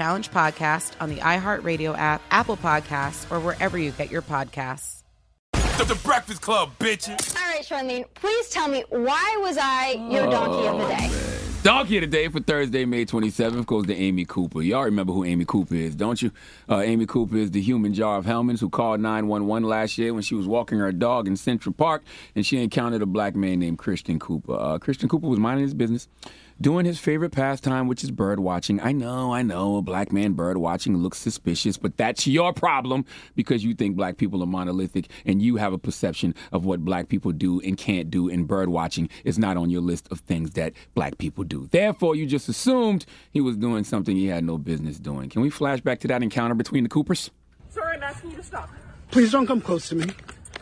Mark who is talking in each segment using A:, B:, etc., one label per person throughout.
A: podcast on the iHeartRadio app, Apple Podcasts, or wherever you get your podcasts.
B: The, the Breakfast Club, bitches.
C: All right, Charlene, please tell me why was I your donkey of the day?
D: Donkey of the day for Thursday, May 27th goes to Amy Cooper. Y'all remember who Amy Cooper is, don't you? Uh, Amy Cooper is the human jar of Hellmann's who called 911 last year when she was walking her dog in Central Park and she encountered a black man named Christian Cooper. Uh, Christian Cooper was minding his business doing his favorite pastime, which is bird watching. I know, I know, a black man bird watching looks suspicious, but that's your problem because you think black people are monolithic and you have a perception of what black people do and can't do, and bird watching is not on your list of things that black people do. Therefore, you just assumed he was doing something he had no business doing. Can we flash back to that encounter between the Coopers?
E: Sir, I'm asking you to stop.
F: Please don't come close to me.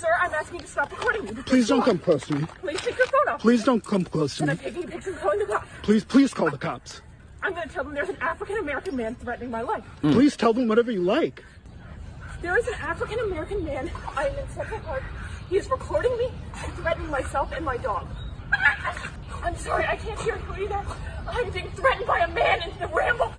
E: Sir, I'm asking you to stop recording me.
F: Please don't come close to me.
E: Please take your phone off.
F: Please don't come close to
E: And
F: me.
E: I'm taking a picture and calling the cops.
F: Please, please call the cops.
E: I'm going to tell them there's an African American man threatening my life. Mm.
F: Please tell them whatever you like.
E: There is an African American man. I am in Central Park. He is recording me and threatening myself and my dog. I'm sorry, I can't hear you either. I'm being threatened by a man in the ramble.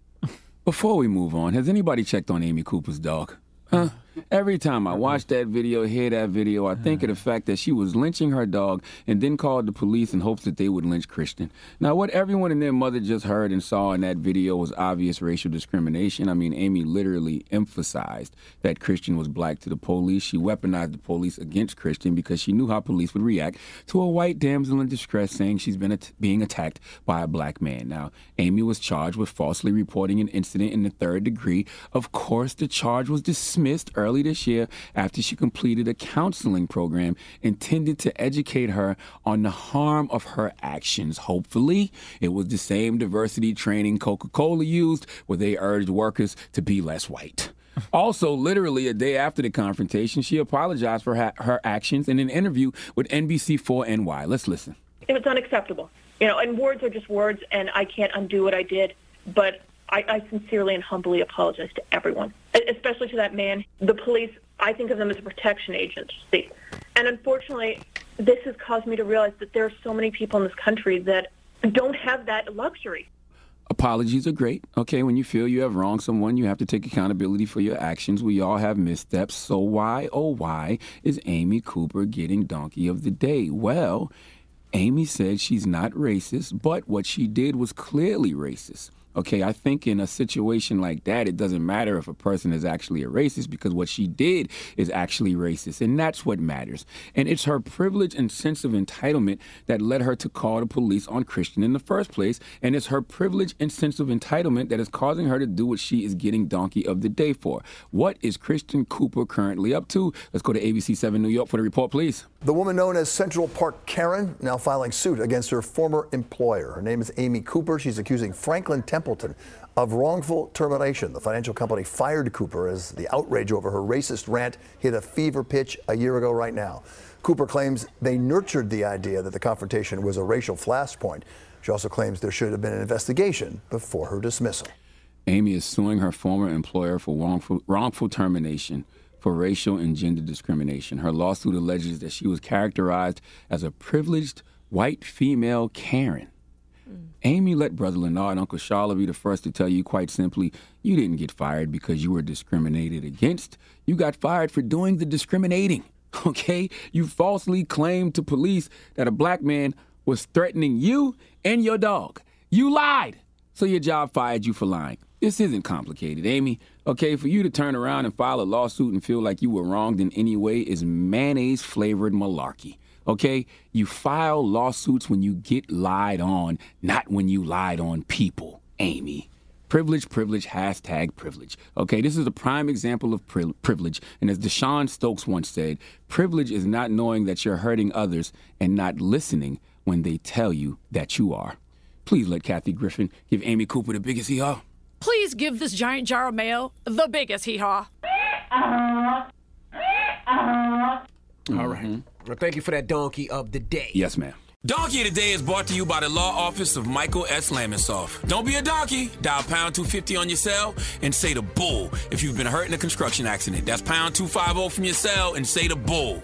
D: Before we move on, has anybody checked on Amy Cooper's dog? Huh? Every time I watch that video, hear that video, I think of the fact that she was lynching her dog and then called the police in hopes that they would lynch Christian. Now, what everyone and their mother just heard and saw in that video was obvious racial discrimination. I mean, Amy literally emphasized that Christian was black to the police. She weaponized the police against Christian because she knew how police would react to a white damsel in distress saying she's been at- being attacked by a black man. Now, Amy was charged with falsely reporting an incident in the third degree. Of course, the charge was dismissed early this year after she completed a counseling program intended to educate her on the harm of her actions. Hopefully, it was the same diversity training Coca Cola used, where they urged workers to be less white. Also, literally a day after the confrontation, she apologized for ha- her actions in an interview with NBC4NY. Let's listen.
G: It was unacceptable. You know, and words are just words, and I can't undo what I did. But I, I sincerely and humbly apologize to everyone, especially to that man. The police, I think of them as a protection agency. And unfortunately, this has caused me to realize that there are so many people in this country that don't have that luxury.
D: Apologies are great. Okay, when you feel you have wronged someone, you have to take accountability for your actions. We all have missteps. So why, oh why, is Amy Cooper getting donkey of the day? Well, Amy said she's not racist, but what she did was clearly racist. Okay, I think in a situation like that, it doesn't matter if a person is actually a racist because what she did is actually racist, and that's what matters. And it's her privilege and sense of entitlement that led her to call the police on Christian in the first place, and it's her privilege and sense of entitlement that is causing her to do what she is getting donkey of the day for. What is Christian Cooper currently up to? Let's go to ABC 7 New York for the report, please.
H: The woman known as Central Park Karen now filing suit against her former employer. Her name is Amy Cooper. She's accusing Franklin Templeton of wrongful termination. The financial company fired Cooper as the outrage over her racist rant hit a fever pitch a year ago right now. Cooper claims they nurtured the idea that the confrontation was a racial flashpoint. She also claims there should have been an investigation before her dismissal.
D: Amy is suing her former employer for wrongful, wrongful termination for racial and gender discrimination. Her lawsuit alleges that she was characterized as a privileged white female Karen. Mm. Amy let Brother Lenard and Uncle Charlotte be the first to tell you quite simply, you didn't get fired because you were discriminated against. You got fired for doing the discriminating. Okay? You falsely claimed to police that a black man was threatening you and your dog. You lied. So your job fired you for lying. This isn't complicated, Amy. Okay, for you to turn around and file a lawsuit and feel like you were wronged in any way is mayonnaise flavored malarkey. Okay? You file lawsuits when you get lied on, not when you lied on people, Amy. Privilege, privilege, hashtag privilege. Okay, this is a prime example of pri- privilege. And as DaShanne Stokes once said, privilege is not knowing that you're hurting others and not listening when they tell you that you are. Please let Kathy Griffin give Amy Cooper the biggest haw.
I: Please give this giant jar of mayo the biggest hee haw.
J: All right. Well, thank you for that donkey of the day.
D: Yes, ma'am.
B: Donkey of the Day is brought to you by the law office of Michael S. Lamonsoff. Don't be a donkey. Dial pound 250 on your cell and say the bull if you've been hurt in a construction accident. That's pound 250 from your cell and say the bull.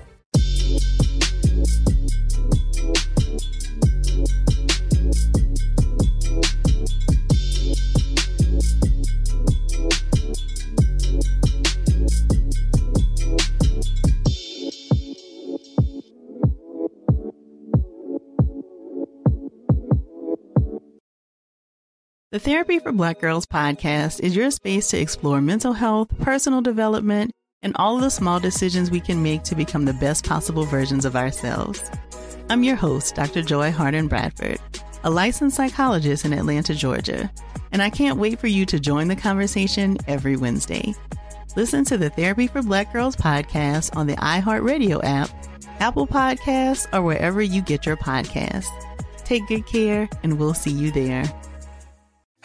K: The Therapy for Black Girls podcast is your space to explore mental health, personal development, and all of the small decisions we can make to become the best possible versions of ourselves. I'm your host, Dr. Joy Harden Bradford, a licensed psychologist in Atlanta, Georgia, and I can't wait for you to join the conversation every Wednesday. Listen to the Therapy for Black Girls podcast on the iHeartRadio app, Apple Podcasts, or wherever you get your podcasts. Take good care, and we'll see you there.